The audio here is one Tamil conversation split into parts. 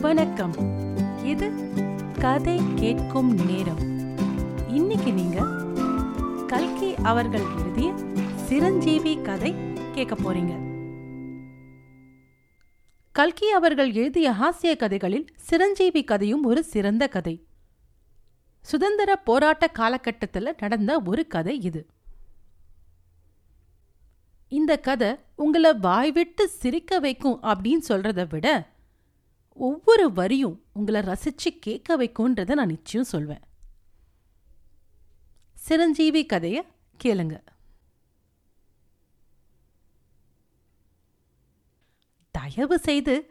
வணக்கம். இது கதை கேட்கும் நேரம். இன்னைக்கு நீங்க கல்கி அவர்கள் எழுதிய சிரஞ்சீவி கதை கேட்க போறீங்க. கல்கி அவர்கள் எழுதிய ஹாஸ்ய கதைகளில் சிரஞ்சீவி கதையும் ஒரு சிறந்த கதை. சுதந்திர போராட்ட காலகட்டத்தில் நடந்த ஒரு கதை இது. இந்த கதை உங்களை வாய்விட்டு சிரிக்க வைக்கும் அப்படின்னு சொல்றதை விட ஒவ்வொரு வரியும் உங்களை ரசிச்சு கேட்க வைக்கும்ன்றத நான் நிச்சயம் சொல்வேன். சிரஞ்சீவி கதைய கேளுங்க. தயவு செய்து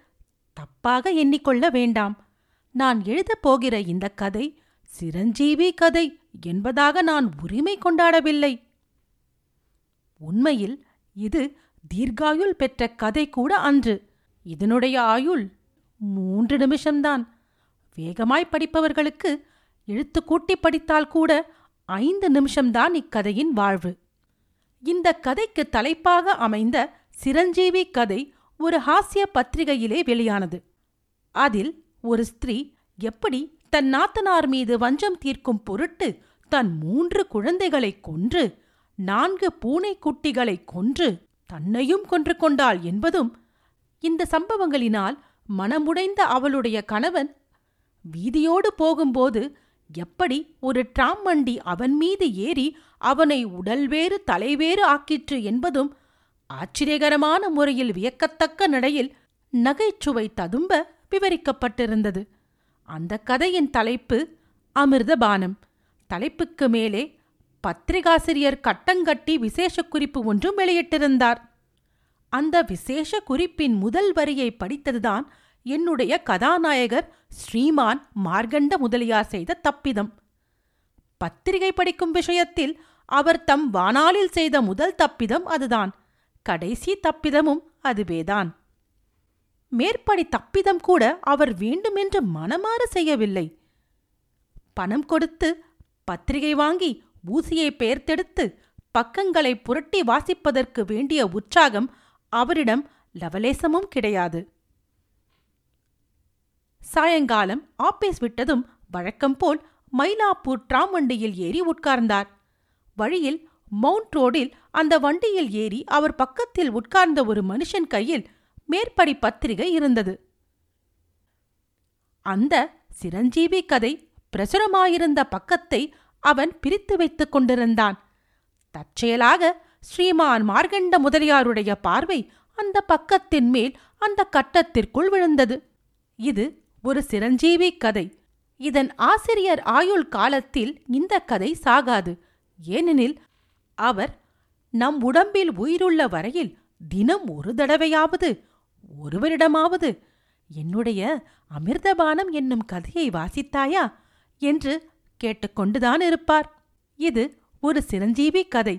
தப்பாக எண்ணிக்கொள்ள வேண்டாம். நான் எழுதப் போகிற இந்த கதை சிரஞ்சீவி கதை என்பதாக நான் உரிமை கொண்டாடவில்லை. உண்மையில் இது தீர்காயுள் பெற்ற கதை கூட அன்று. இதனுடைய ஆயுள் மூன்று நிமிஷம்தான். வேகமாய் படிப்பவர்களுக்கு எழுத்து கூட்டி படித்தால் கூட ஐந்து நிமிஷம்தான் இக்கதையின் வாழ்வு. இந்த கதைக்கு தலைப்பாக அமைந்த சிரஞ்சீவி கதை ஒரு ஹாஸ்ய பத்திரிகையிலே வெளியானது. அதில் ஒரு ஸ்திரீ எப்படி தன் நாத்தனார் மீது வஞ்சம் தீர்க்கும் பொருட்டு தன் மூன்று குழந்தைகளைக் கொன்று நான்கு பூனைக்குட்டிகளைக் கொன்று தன்னையும் கொன்று கொண்டாள் என்பதும் இந்த சம்பவங்களினால் மனமுடைந்த அவளுடைய கணவன் வீதியோடு போகும்போது எப்படி ஒரு டிராம் வண்டி அவன் மீது ஏறி அவனை உடல்வேறு தலைவேறு ஆக்கிற்று என்பதும் ஆச்சரியகரமான முறையில் வியக்கத்தக்க நடையில் நகைச்சுவை ததும்ப விவரிக்கப்பட்டிருந்தது. அந்த கதையின் தலைப்பு அமிர்தபானம். தலைப்புக்கு மேலே பத்திரிகாசிரியர் கட்டங்கட்டி விசேஷ குறிப்பு ஒன்றும் வெளியிட்டிருந்தார். அந்த விசேஷ குறிப்பின் முதல் வரியை படித்ததுதான் என்னுடைய கதாநாயகர் ஸ்ரீமான் மார்கண்ட முதலியார் செய்த தப்பிதம். பத்திரிகை படிக்கும் விஷயத்தில் அவர் தம் வானாலில் செய்த முதல் தப்பிதம் அதுதான். கடைசி தப்பிதமும் அதுவேதான். மேற்படி தப்பிதம் கூட அவர் வேண்டுமென்று மனமாற செய்யவில்லை. பணம் கொடுத்து பத்திரிகை வாங்கி ஊசியை பெயர்த்தெடுத்து பக்கங்களை புரட்டி வாசிப்பதற்கு வேண்டிய உற்சாகம் அவரிடம் லவலேசமும் கிடையாது. சாயங்காலம் ஆபீஸ் விட்டதும் வழக்கம் போல் மயிலாப்பூர் டிராம் வண்டியில் ஏறி உட்கார்ந்தார். வழியில் மவுண்ட் ரோடில் அந்த வண்டியில் ஏறி அவர் பக்கத்தில் உட்கார்ந்த ஒரு மனுஷன் கையில் மேற்படி பத்திரிகை இருந்தது. அந்த சிரஞ்சீவி கதை பிரசுரமாயிருந்த பக்கத்தை அவன் பிரித்து வைத்துக் கொண்டிருந்தான். தற்செயலாக ஸ்ரீமான் மார்கண்ட முதலியாருடைய பார்வை அந்த பக்கத்தின் மேல் அந்த கட்டத்திற்குள் விழுந்தது. இது ஒரு சிரஞ்சீவி கதை. இதன் ஆசிரியர் ஆயுள் காலத்தில் இந்த கதை சாகாது. ஏனெனில் அவர் நம் உடம்பில் உயிருள்ள வரையில் தினம் ஒரு தடவையாவது ஒருவரிடமாவது என்னுடைய அமிர்தபானம் என்னும் கதையை வாசித்தாயா என்று கேட்டுக்கொண்டுதான் இருப்பார். இது ஒரு சிரஞ்சீவி கதை.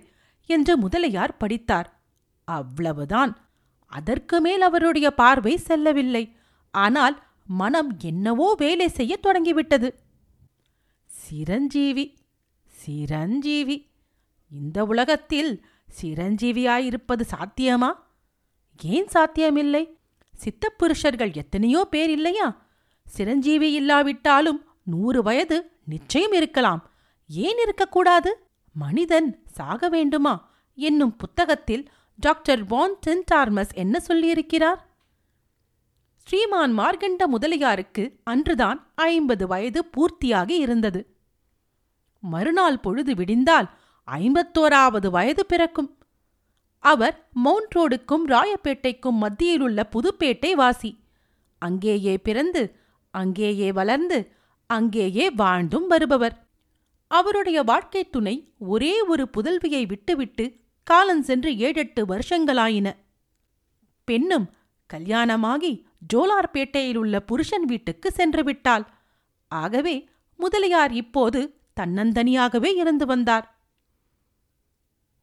என்று முதலியார் படித்தார். அவ்வளவுதான். அதற்கு மேல் அவருடைய பார்வை செல்லவில்லை. ஆனால் மனம் என்னவோ வேலை செய்யத் தொடங்கிவிட்டது. சிரஞ்சீவி சிரஞ்சீவி இந்த உலகத்தில் சிரஞ்சீவியாயிருப்பது சாத்தியமா? ஏன் சாத்தியமில்லை? சித்தப்புருஷர்கள் எத்தனையோ பேர் இல்லையா? சிரஞ்சீவி இல்லாவிட்டாலும் நூறு வயது நிச்சயம் இருக்கலாம். ஏன் இருக்கக்கூடாது? மனிதன் சாக வேண்டுமா? என்னும் புத்தகத்தில் டாக்டர் வான் டென்டார்மஸ் என்ன சொல்லியிருக்கிறார்? ஸ்ரீமான் மார்கண்ட முதலியாருக்கு அன்றுதான் ஐம்பது வயது பூர்த்தியாகி இருந்தது. மறுநாள் பொழுது விடிந்தால் ஐம்பத்தோராவது வயது பிறக்கும். அவர் மவுண்ட் ரோடுக்கும் ராயப்பேட்டைக்கும் மத்தியிலுள்ள புதுப்பேட்டை வாசி. அங்கேயே பிறந்து அங்கேயே வளர்ந்து அங்கேயே வாழ்ந்தும் வருபவர். அவருடைய வாழ்க்கை துணை ஒரே ஒரு புதல்வியை விட்டுவிட்டு காலஞ்சென்று ஏழெட்டு வருஷங்களாயின. பெண்ணும் கல்யாணமாகி ஜோலார்பேட்டையில் உள்ள புருஷன் வீட்டுக்கு சென்று விட்டாள். ஆகவே முதலியார் இப்போது தன்னந்தனியாகவே இருந்து வந்தார்.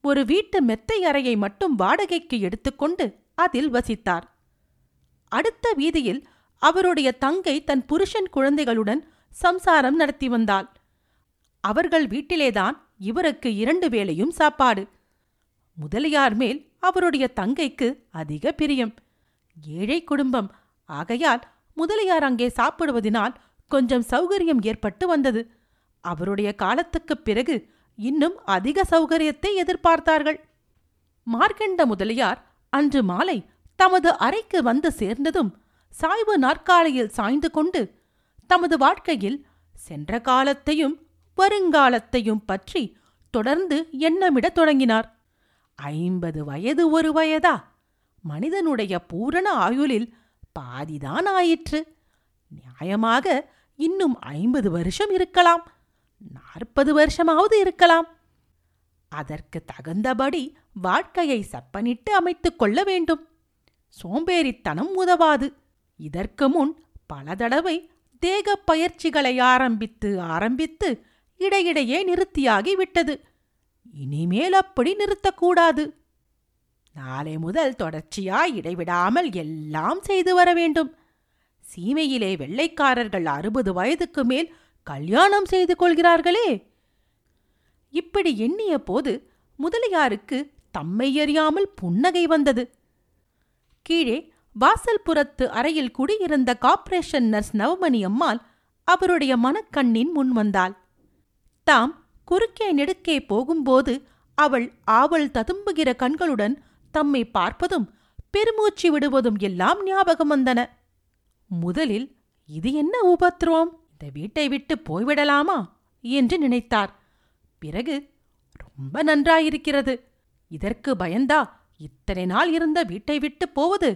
ஒரு வீட்டு மெத்தை அறையை மட்டும் வாடகைக்கு எடுத்துக்கொண்டு அதில் வசித்தார். அடுத்த வீதியில் அவருடைய தங்கை தன் புருஷன் குழந்தைகளுடன் சம்சாரம் நடத்தி வந்தாள். அவர்கள் வீட்டிலேதான் இவருக்கு இரண்டு வேளையும் சாப்பாடு. முதலியார் மேல் அவருடைய தங்கைக்கு அதிக பிரியம். ஏழை குடும்பம். ஆகையால் முதலியார் அங்கே சாப்பிடுவதினால் கொஞ்சம் சௌகரியம் ஏற்பட்டு வந்தது. அவருடைய காலத்துக்குப் பிறகு இன்னும் அதிக சௌகரியத்தை எதிர்பார்த்தார்கள். மார்க்கண்ட முதலியார் அன்று மாலை தமது அறைக்கு வந்து சேர்ந்ததும் சாய்வு நாற்காலியில் சாய்ந்து கொண்டு தமது வாழ்க்கையில் சென்ற காலத்தையும் வருங்காலத்தையும் பற்றி தொடர்ந்து எண்ணமிடத் தொடங்கினார். ஐம்பது வயது ஒரு வயதா? மனிதனுடைய பூரண ஆயுளில் பாதிதான் ஆயிற்று. நியாயமாக இன்னும் ஐம்பது வருஷம் இருக்கலாம். நாற்பது வருஷமாவது இருக்கலாம். அதற்கு தகுந்தபடி வாழ்க்கையை சப்பனிட்டு அமைத்துக் கொள்ள வேண்டும். சோம்பேறித்தனம் உதவாது. இதற்கு முன் பல தடவை தேகப் பயிற்சிகளை ஆரம்பித்து ஆரம்பித்து இடையிடையே நிறுத்தியாகி விட்டது. இனிமேல் அப்படி நிறுத்தக்கூடாது. நாளை முதல் தொடர்ச்சியாய் இடைவிடாமல் எல்லாம் செய்து வர வேண்டும். சீமையிலே வெள்ளைக்காரர்கள் அறுபது வயதுக்கு மேல் கல்யாணம் செய்து கொள்கிறார்களே. இப்படி எண்ணிய போது முதலியாருக்கு தம்மை அறியாமல் புன்னகை வந்தது. கீழே வாசல்புரத்து அறையில் குடியிருந்த கார்ப்பரேஷன் நர்ஸ் நவமணி அம்மாள் அவருடைய மனக்கண்ணின் முன் வந்தாள். தாம் குறுக்கே நெடுக்கே போகும்போது அவள் ஆவல் ததும்புகிற கண்களுடன் தம்மை பார்ப்பதும் பெருமூச்சு விடுவதும் எல்லாம் ஞாபகம் வந்தன. முதலில் இது என்ன உபத்திரவம் இந்த வீட்டை விட்டு போய்விடலாமா? என்று நினைத்தார். பிறகு ரொம்ப நன்றாயிருக்கிறது. இதற்கு பயந்தா இத்தனை நாள் இருந்த வீட்டை விட்டு போவது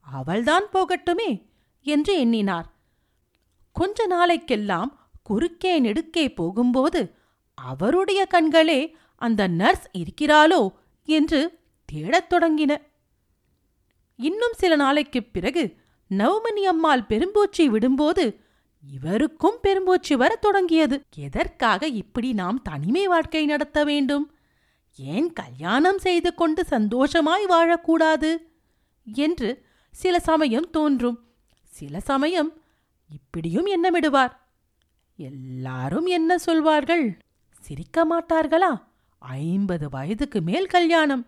அவள்தான் போகட்டுமே என்று எண்ணினார். கொஞ்ச நாளைக்கெல்லாம் குறுக்கே நெடுக்கே போகும்போது அவருடைய கண்களே அந்த நர்ஸ் இருக்கிறாளோ என்று தேடத் தொடங்கின. இன்னும் சில நாளைக்குப் பிறகு நவமணி அம்மாள் பெரும்பூச்சி விடும்போது இவருக்கும் பெரும்பூச்சி வரத் தொடங்கியது. எதற்காக இப்படி நாம் தனிமை வாழ்க்கை நடத்த வேண்டும்? ஏன் கல்யாணம் செய்து கொண்டு சந்தோஷமாய் வாழக்கூடாது? என்று சில சமயம் தோன்றும். சில சமயம் இப்படியும் எண்ணமிடுவார். எல்லாரும் என்ன சொல்வார்கள்? சிரிக்க மாட்டார்களா? ஐம்பது வயதுக்கு மேல் கல்யாணம்.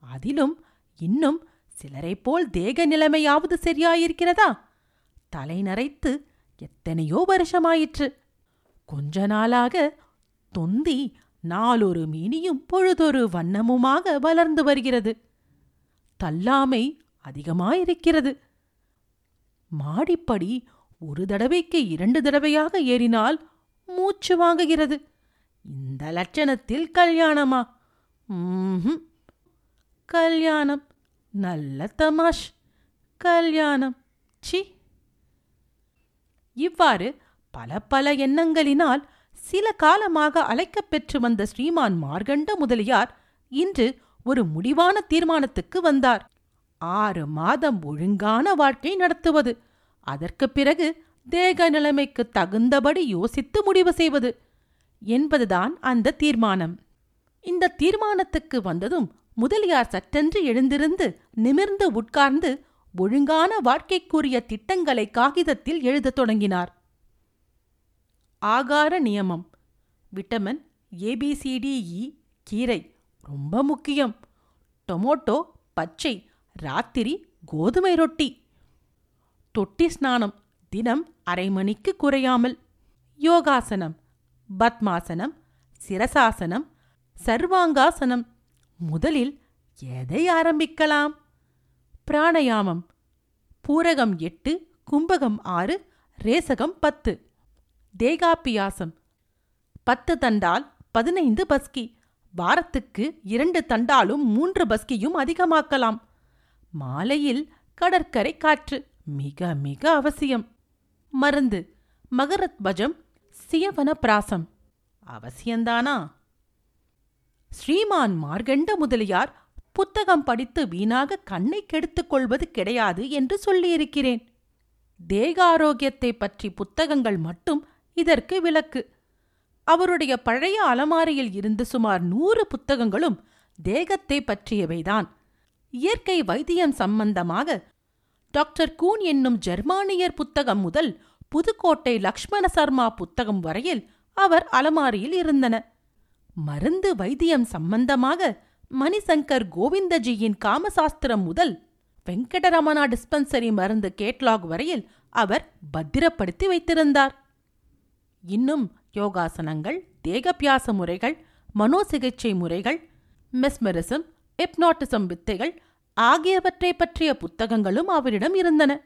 அதிலும் இன்னும் சிலரைப் போல் தேக நிலைமையாவது சரியாயிருக்கிறதா? தலை நரைத்து எத்தனையோ வருஷமாயிற்று. கொஞ்ச நாளாக தொந்தி நாளொரு மீனியும் பொழுதொரு வண்ணமுமாக வளர்ந்து வருகிறது. தள்ளாமை அதிகமாயிருக்கிறது. மாடிப்படி ஒரு தடவைக்கு இரண்டு தடவையாக ஏறினால் மூச்சு வாங்குகிறது. இந்த லட்சணத்தில் கல்யாணமா? கல்யாணம். நல்ல தமாஷ். கல்யாணம். சி. இவ்வாறு பல பல எண்ணங்களினால் சில காலமாக அழைக்கப் பெற்று வந்த ஸ்ரீமான் மார்கண்ட முதலியார் இன்று ஒரு முடிவான தீர்மானத்துக்கு வந்தார். ஆறு மாதம் ஒழுங்கான வாழ்க்கை நடத்துவது. அதற்குப் பிறகு தேக நிலைமைக்கு தகுந்தபடி யோசித்து முடிவு செய்வது என்பதுதான் அந்த தீர்மானம். இந்த தீர்மானத்துக்கு வந்ததும் முதலியார் சட்டென்று எழுந்திருந்து நிமிர்ந்து உட்கார்ந்து ஒழுங்கான வாழ்க்கைக்குரிய திட்டங்களை காகிதத்தில் எழுதத் தொடங்கினார். ஆகார நியமம். விட்டமின் ஏபிசிடிஇ e கீரை ரொம்ப முக்கியம். டொமோட்டோ பச்சை ராத்திரி கோதுமை ரொட்டி. தொட்டி ஸ்நானம் தினம் அரை மணிக்கு குறையாமல். யோகாசனம் பத்மாசனம் சிரசாசனம் சர்வாங்காசனம். முதலில் எதை ஆரம்பிக்கலாம்? பிராணயாமம் பூரகம் எட்டு கும்பகம் ஆறு ரேசகம் பத்து. தேகாபியாசம் பத்து தண்டால் பதினைந்து பஸ்கி. வாரத்துக்கு இரண்டு தண்டாலும் மூன்று பஸ்கியும் அதிகமாக்கலாம். மாலையில் கடற்கரை காற்று. மிக மிக அவசியம். மருந்து. மகரத்வஜம் சியவன பிராசம். அவசியந்தானா? ஸ்ரீமான் மார்கண்ட முதலியார் புத்தகம் படித்து வீணாக கண்ணை கெடுத்துக் கொள்வது கிடையாது என்று சொல்லியிருக்கிறேன். தேகாரோக்கியத்தை பற்றி புத்தகங்கள் மட்டும் இதற்கு விலக்கு அவருடைய பழைய அலமாரியில் இருந்து சுமார் நூறு புத்தகங்களும் தேகத்தை பற்றியவைதான். இயற்கை வைத்தியம் சம்பந்தமாக டாக்டர் கூன் என்னும் ஜெர்மானியர் புத்தகம் முதல் புதுக்கோட்டை லக்ஷ்மண சர்மா புத்தகம் வரையில் அவர் அலமாரியில் இருந்தன. மருந்து வைத்தியம் சம்பந்தமாக மணிசங்கர் கோவிந்தஜியின் காமசாஸ்திரம் முதல் வெங்கடரமணா டிஸ்பென்சரி மருந்து கேட்லாக் வரையில் அவர் பத்திரப்படுத்தி வைத்திருந்தார். இன்னும் யோகாசனங்கள் தேகபியாச முறைகள் மனோசிகிச்சை முறைகள் மெஸ்மெரிசம் எப்னாட்டிசம் வித்தைகள் ஆகியவற்றை பற்றிய புத்தகங்களும் அவரிடம் இருந்தன.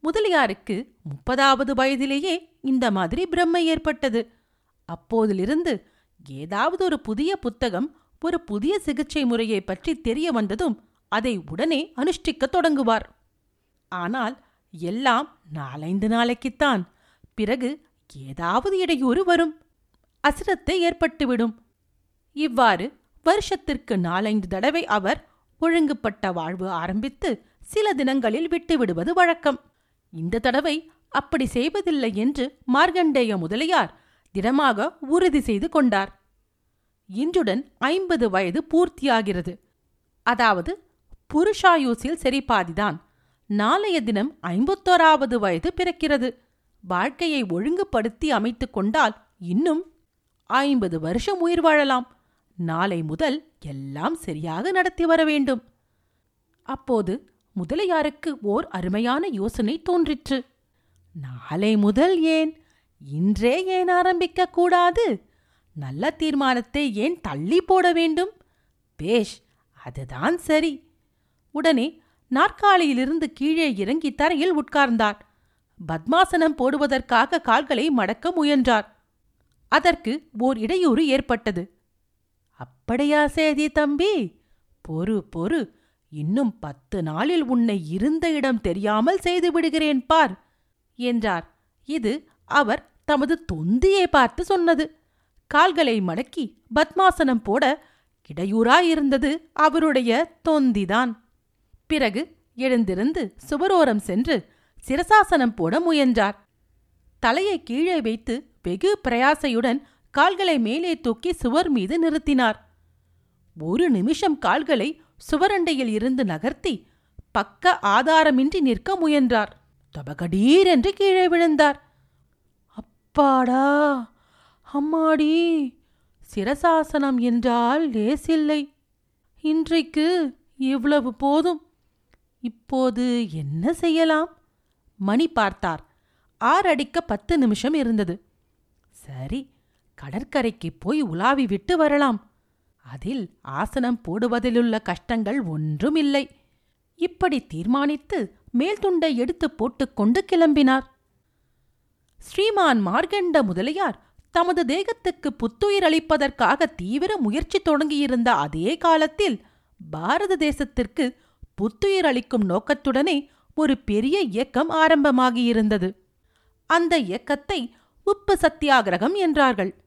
முதலியாருக்கு முப்பதாவது வயதிலேயே இந்த மாதிரி பிரம்மை ஏற்பட்டது. அப்போதிலிருந்து ஏதாவது ஒரு புதிய புத்தகம் ஒரு புதிய சிகிச்சை முறையை பற்றி தெரிய வந்ததும் அதை உடனே அனுஷ்டிக்கத் தொடங்குவார். ஆனால் எல்லாம் நாலைந்து நாளைக்குத்தான். பிறகு ஏதாவது இடையூறு வரும். அசிரத்தை ஏற்பட்டுவிடும். இவ்வாறு வருஷத்திற்கு நாலைந்து தடவை அவர் ஒழுங்குபட்ட வாழ்வு ஆரம்பித்து சில தினங்களில் விட்டுவிடுவது வழக்கம். இந்த தடவை அப்படி செய்வதில்லை என்று மார்கண்டேய முதலியார் திடமாக உறுதி செய்து கொண்டார். இன்றுடன் ஐம்பது வயது பூர்த்தியாகிறது. அதாவது புருஷாயுசில் சரிபாதிதான் நாளைய தினம் ஐம்பத்தோராவது வயது பிறக்கிறது. வாழ்க்கையை ஒழுங்குபடுத்தி அமைத்துக் கொண்டால் இன்னும் ஐம்பது வருஷம் உயிர் வாழலாம். நாளை முதல் எல்லாம் சரியாக நடத்தி வர வேண்டும். அப்போது முதலியாருக்கு ஓர் அருமையான யோசனை தோன்றிற்று. நாளை முதல் ஏன்? இன்றே ஏன் ஆரம்பிக்க கூடாது? நல்ல தீர்மானத்தை ஏன் தள்ளி போட வேண்டும்? பேஷ் அதுதான் சரி. உடனே நாற்காலியிலிருந்து கீழே இறங்கி தரையில் உட்கார்ந்தார். பத்மாசனம் போடுவதற்காக கால்களை மடக்க முயன்றார். அதற்கு ஓர் இடையூறு ஏற்பட்டது. அப்படியா சேதி தம்பி? பொறு பொறு. இன்னும் பத்து நாளில் உன்னை இருந்த இடம் தெரியாமல் செய்து விடுகிறேன் பார் என்றார். இது அவர் தமது தொந்தியை பார்த்து சொன்னது. கால்களை மடக்கி பத்மாசனம் போட இடையூறாயிருந்தது அவருடைய தொந்திதான். பிறகு எழுந்திருந்து சுவரோரம் சென்று சிரசாசனம் போட முயன்றார். தலையை கீழே வைத்து வெகு பிரயாசையுடன் கால்களை மேலே தூக்கி சுவர் மீது நிறுத்தினார். ஒரு நிமிஷம் கால்களை சுவரண்டையில் இருந்து நகர்த்தி பக்க ஆதாரமின்றி நிற்க முயன்றார். தபகடீர் என்று கீழே விழுந்தார். அப்பாடா அம்மாடி சிரசாசனம் என்றால் லேசில்லை. இன்றைக்கு இவ்வளவு போதும். இப்போது என்ன செய்யலாம்? மணி பார்த்தார். ஆறடிக்க பத்து நிமிஷம் இருந்தது. சரி கடற்கரைக்கு போய் உலாவி விட்டு வரலாம். அதில் ஆசனம் போடுவதிலுள்ள கஷ்டங்கள் ஒன்றுமில்லை. இப்படி தீர்மானித்து மேல்துண்டை எடுத்து போட்டுக்கொண்டு கிளம்பினார். ஸ்ரீமான் மார்கண்ட முதலியார் தமது தேகத்துக்கு புத்துயிர் அளிப்பதற்காக தீவிர முயற்சி தொடங்கியிருந்த அதே காலத்தில் பாரத தேசத்திற்கு புத்துயிர் அளிக்கும் நோக்கத்துடனே ஒரு பெரிய இயக்கம் ஆரம்பமாகியிருந்தது. அந்த இயக்கத்தை உப்பு சத்தியாகிரகம் என்றார்கள்.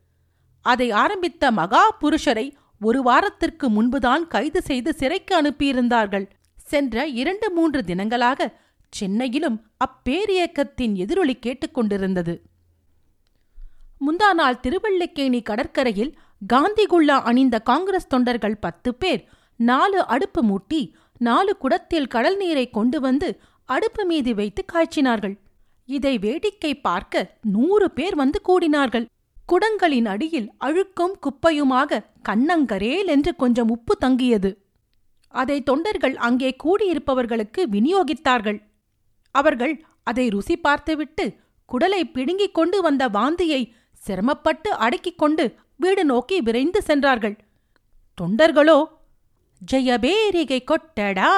அதை ஆரம்பித்த மகா புருஷரை ஒரு வாரத்திற்கு முன்புதான் கைது செய்து சிறைக்கு அனுப்பியிருந்தார்கள். சென்ற இரண்டு மூன்று தினங்களாக சென்னையிலும் அப்பேரியக்கத்தின் எதிரொலி கேட்டுக்கொண்டிருந்தது. முந்தா நாள் திருவள்ளிக்கேணி கடற்கரையில் காந்திகுல்லா அணிந்த காங்கிரஸ் தொண்டர்கள் பத்து பேர் நாலு அடுப்பு மூட்டி நாலு குடத்தில் கடல் நீரை கொண்டு வந்து அடுப்பு மீது வைத்து காய்ச்சினார்கள். இதை வேடிக்கை பார்க்க நூறு பேர் வந்து கூடினார்கள். குடங்களின் அடியில் அழுக்கும் குப்பையுமாக கண்ணங்கரேல் என்று கொஞ்சம் உப்பு தங்கியது. அதை தொண்டர்கள் அங்கே கூடியிருப்பவர்களுக்கு விநியோகித்தார்கள். அவர்கள் அதை ருசி பார்த்துவிட்டு குடலை பிடுங்கிக் கொண்டு வந்த வாந்தியை சிரமப்பட்டு அடக்கிக் கொண்டு வீடு நோக்கி விரைந்து சென்றார்கள். தொண்டர்களோ ஜெயபேரிகை கொட்டடா!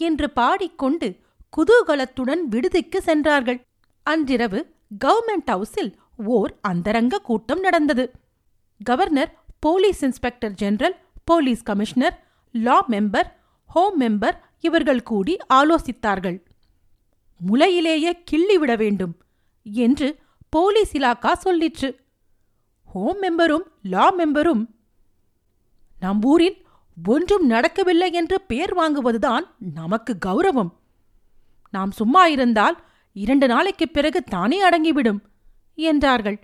என்று பாடிக்கொண்டு குதூகலத்துடன் விடுதிக்கு சென்றார்கள். அன்றிரவு கவர்மெண்ட் ஹவுஸில் ஓர் அந்தரங்க கூட்டம் நடந்தது. Governor police inspector general police commissioner law member home member இவர்கள் கூடி ஆலோசித்தார்கள். முளையிலேயே கிள்ளிவிட வேண்டும் என்று போலீஸ் இலாக்கா சொல்லிற்று. ஹோம் மெம்பரும் லா மெம்பரும் நம் ஊரில் ஒன்றும் நடக்கவில்லை என்று பெயர் வாங்குவதுதான் நமக்கு கௌரவம். நாம் சும்மா இருந்தால் இரண்டு நாளைக்குப் பிறகு தானே அடங்கிவிடும். என்றார்கள்.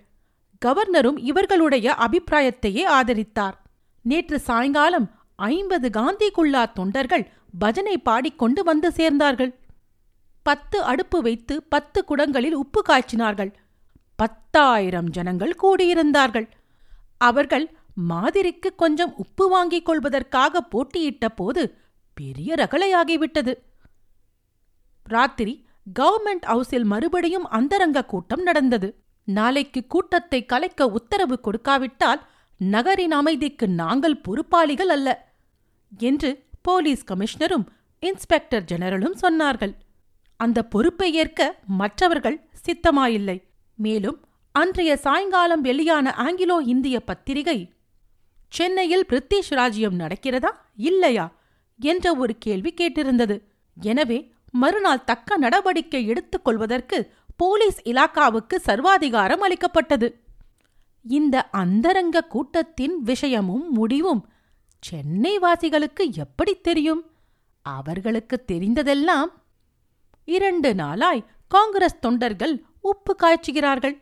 கவர்னரும் இவர்களுடைய அபிப்பிராயத்தையே ஆதரித்தார். நேற்று சாயங்காலம் ஐம்பது காந்தி குல்லா தொண்டர்கள் பஜனை பாடிக்கொண்டு வந்து சேர்ந்தார்கள். பத்து அடுப்பு வைத்து பத்து குடங்களில் உப்பு காய்ச்சினார்கள். பத்தாயிரம் ஜனங்கள் கூடியிருந்தார்கள். அவர்கள் மாதிரிக்கு கொஞ்சம் உப்பு வாங்கிக் கொள்வதற்காக போட்டியிட்ட போது பெரிய ரகளையாகிவிட்டது ராத்திரி கவர்மெண்ட் ஹவுஸில் மறுபடியும் அந்தரங்க கூட்டம் நடந்தது. நாளைக்கு கூட்டத்தை கலைக்க உத்தரவு கொடுக்காவிட்டால் நகரின் அமைதிக்கு நாங்கள் பொறுப்பாளிகள் அல்ல என்று போலீஸ் கமிஷனரும் இன்ஸ்பெக்டர் ஜெனரலும் சொன்னார்கள். அந்த பொறுப்பை ஏற்க மற்றவர்கள் சித்தமாயில்லை. மேலும் அன்றைய சாயங்காலம் வெளியான ஆங்கிலோ இந்திய பத்திரிகை சென்னையில் பிரிட்டிஷ் ராஜ்யம் நடக்கிறதா இல்லையா? என்ற ஒரு கேள்வி கேட்டிருந்தது. எனவே மறுநாள் தக்க நடவடிக்கை எடுத்துக் கொள்வதற்கு போலீஸ் இலாக்காவுக்கு சர்வாதிகாரம் அளிக்கப்பட்டது. இந்த அந்தரங்க கூட்டத்தின் விஷயமும் முடிவும் சென்னை வாசிகளுக்கு எப்படி தெரியும்? அவர்களுக்கு தெரிந்ததெல்லாம் இரண்டு நாளாய் காங்கிரஸ் தொண்டர்கள் உப்பு காய்ச்சுகிறார்கள்.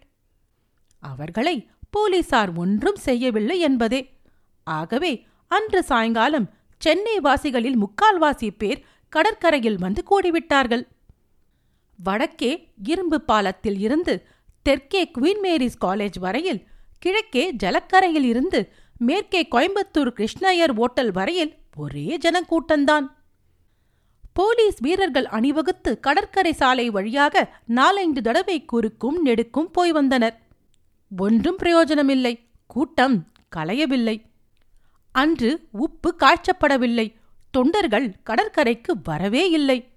அவர்களை போலீசார் ஒன்றும் செய்யவில்லை என்பதே. ஆகவே அன்று சாயங்காலம் சென்னை வாசிகளில் முக்கால்வாசி பேர் கடற்கரையில் வந்து கூடிவிட்டார்கள். வடக்கே இரும்பு பாலத்தில் இருந்து தெற்கே குவீன் மேரிஸ் காலேஜ் வரையில் கிழக்கே ஜலக்கரையில் இருந்து மேற்கே கோயம்புத்தூர் கிருஷ்ணயர் ஓட்டல் வரையில் ஒரே ஜனக்கூட்டம்தான். போலீஸ் வீரர்கள் அணிவகுத்து கடற்கரை சாலை வழியாக நாலைந்து தடவை குறுக்கும் நெடுக்கும் போய் வந்தனர். ஒன்றும் பிரயோஜனமில்லை கூட்டம் களையவில்லை. அன்று உப்பு காய்ச்சப்படவில்லை தொண்டர்கள் கடற்கரைக்கு வரவே இல்லை.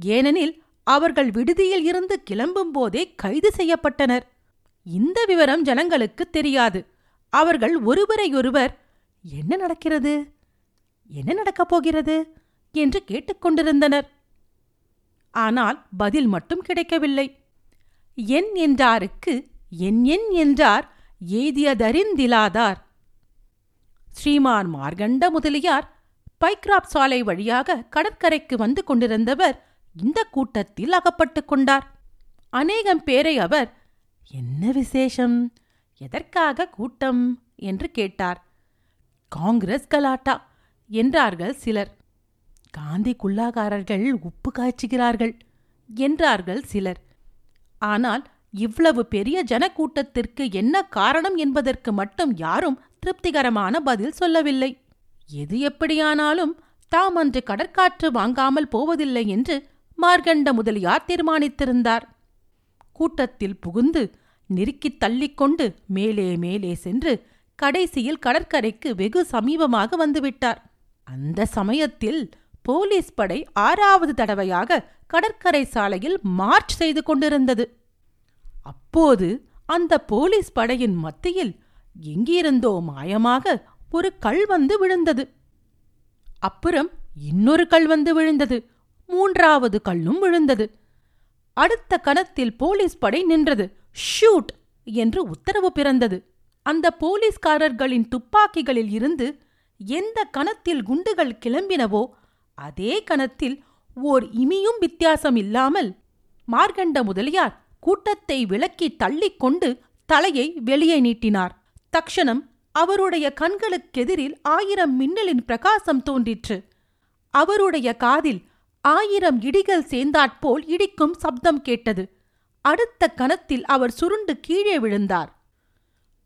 ஏனெனில் அவர்கள் விடுதியில் இருந்து கிளம்பும்போதே கைது செய்யப்பட்டனர். இந்த விவரம் ஜனங்களுக்கு தெரியாது. அவர்கள் ஒருவரையொருவர் என்ன நடக்கிறது? என்ன நடக்கப் போகிறது? என்று கேட்டுக்கொண்டிருந்தனர் ஆனால் பதில் மட்டும் கிடைக்கவில்லை. என் என்றாருக்கு என் என் என்றார் ஏதியதறிந்திலாதார். ஸ்ரீமான் மார்கண்ட முதலியார் பைக்ராப் சாலை வழியாக கடற்கரைக்கு வந்து கொண்டிருந்தவர் இந்த கூட்டத்தில் அகப்பட்டுக் கொண்டார். அநேகம் பேரை அவர் என்ன விசேஷம்? எதற்காக கூட்டம்? என்று கேட்டார். காங்கிரஸ் கலாட்டா என்றார்கள் சிலர். காந்தி குல்லாகாரர்கள் உப்பு காய்ச்சுகிறார்கள் என்றார்கள் சிலர். ஆனால் இவ்வளவு பெரிய ஜனக்கூட்டத்திற்கு என்ன காரணம் என்பதற்கு மட்டும் யாரும் திருப்திகரமான பதில் சொல்லவில்லை. எது எப்படியானாலும் தாம் அன்று கடற்காற்று வாங்காமல் போவதில்லை என்று மார்கண்ட முதலியார் தீர்மானித்திருந்தார். கூட்டத்தில் புகுந்து நெருக்கித் தள்ளிக்கொண்டு மேலே மேலே சென்று கடைசியில் கடற்கரைக்கு வெகு சமீபமாக வந்துவிட்டார். அந்த சமயத்தில் போலீஸ் படை ஆறாவது தடவையாக கடற்கரை சாலையில் மார்ச் செய்து கொண்டிருந்தது. அப்போது அந்த போலீஸ் படையின் மத்தியில் எங்கிருந்தோ மாயமாக ஒரு கல் வந்து விழுந்தது. அப்புறம் இன்னொரு கல் வந்து விழுந்தது. மூன்றாவது கல்லும் விழுந்தது. அடுத்த கணத்தில் போலீஸ் படை நின்றது. ஷூட்! என்று உத்தரவு பிறந்தது. அந்த போலீஸ்காரர்களின் துப்பாக்கிகளில் இருந்து எந்த கணத்தில் குண்டுகள் கிளம்பினவோ அதே கணத்தில் ஓர் இமியும் வித்தியாசம் இல்லாமல் மார்கண்ட முதலியார் கூட்டத்தை விலக்கி தள்ளிக்கொண்டு தலையை வெளியே நீட்டினார். தக்ஷணம் அவருடைய கண்களுக்கெதிரில் ஆயிரம் மின்னலின் பிரகாசம் தோன்றிற்று. அவருடைய காதில் ஆயிரம் இடிகள் சேர்ந்தாற்போல் இடிக்கும் சப்தம் கேட்டது. அடுத்த கணத்தில் அவர் சுருண்டு கீழே விழுந்தார்.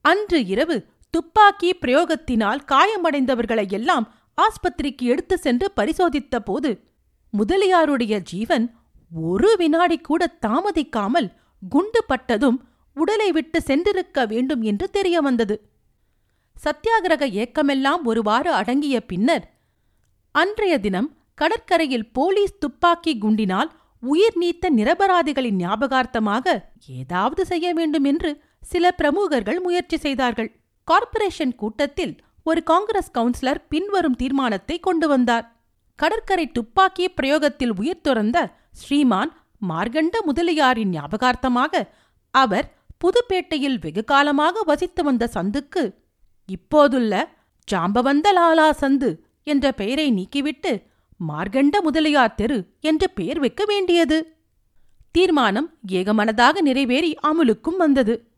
அன்று இரவு துப்பாக்கி பிரயோகத்தினால் காயமடைந்தவர்களை எல்லாம் ஆஸ்பத்திரிக்கு எடுத்து சென்று பரிசோதித்த போது முதலியாருடைய ஜீவன் ஒரு வினாடி கூட தாமதிக்காமல் குண்டு பட்டதும் உடலை விட்டு சென்றிருக்க வேண்டும் என்று தெரிய வந்தது சத்தியாகிரக ஏக்கமெல்லாம் ஒருவாறு அடங்கிய பின்னர் அன்றைய தினம் கடற்கரையில் போலீஸ் துப்பாக்கி குண்டினால் உயிர் நீத்த நிரபராதிகளின் ஞாபகார்த்தமாக ஏதாவது செய்ய வேண்டும் என்று சில பிரமுகர்கள் முயற்சி செய்தார்கள். கார்ப்பரேஷன் கூட்டத்தில் ஒரு காங்கிரஸ் கவுன்சிலர் பின்வரும் தீர்மானத்தை கொண்டு வந்தார். கடற்கரை துப்பாக்கி பிரயோகத்தில் உயிர் துறந்த ஸ்ரீமான் மார்கண்ட முதலியாரின் ஞாபகார்த்தமாக அவர் புதுப்பேட்டையில் வெகு காலமாக வசித்து வந்த சந்துக்கு இப்போதுள்ள ஜாம்பவந்த லாலா சந்து என்ற பெயரை நீக்கிவிட்டு மார்கண்ட முதலியார் தெரு என்று பெயர் வைக்க வேண்டியது. தீர்மானம் ஏகமனதாக நிறைவேறி அமுலுக்கும் வந்தது.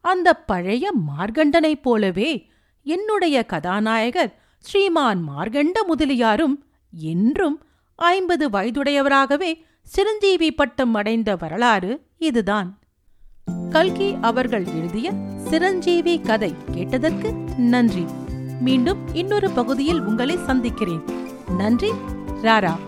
அந்த பழைய மார்கண்டனைப் போலவே என்னுடைய கதாநாயகர் ஸ்ரீமான் மார்கண்ட முதலியாரும் என்றும் ஐம்பது வயதுடையவராகவே சிரஞ்சீவி பட்டம் அடைந்த வரலாறு இதுதான். கல்கி அவர்கள் எழுதிய சிரஞ்சீவி கதை கேட்டதற்கு நன்றி. மீண்டும் இன்னொரு பகுதியில் உங்களை சந்திக்கிறேன். நன்றி. ராரா.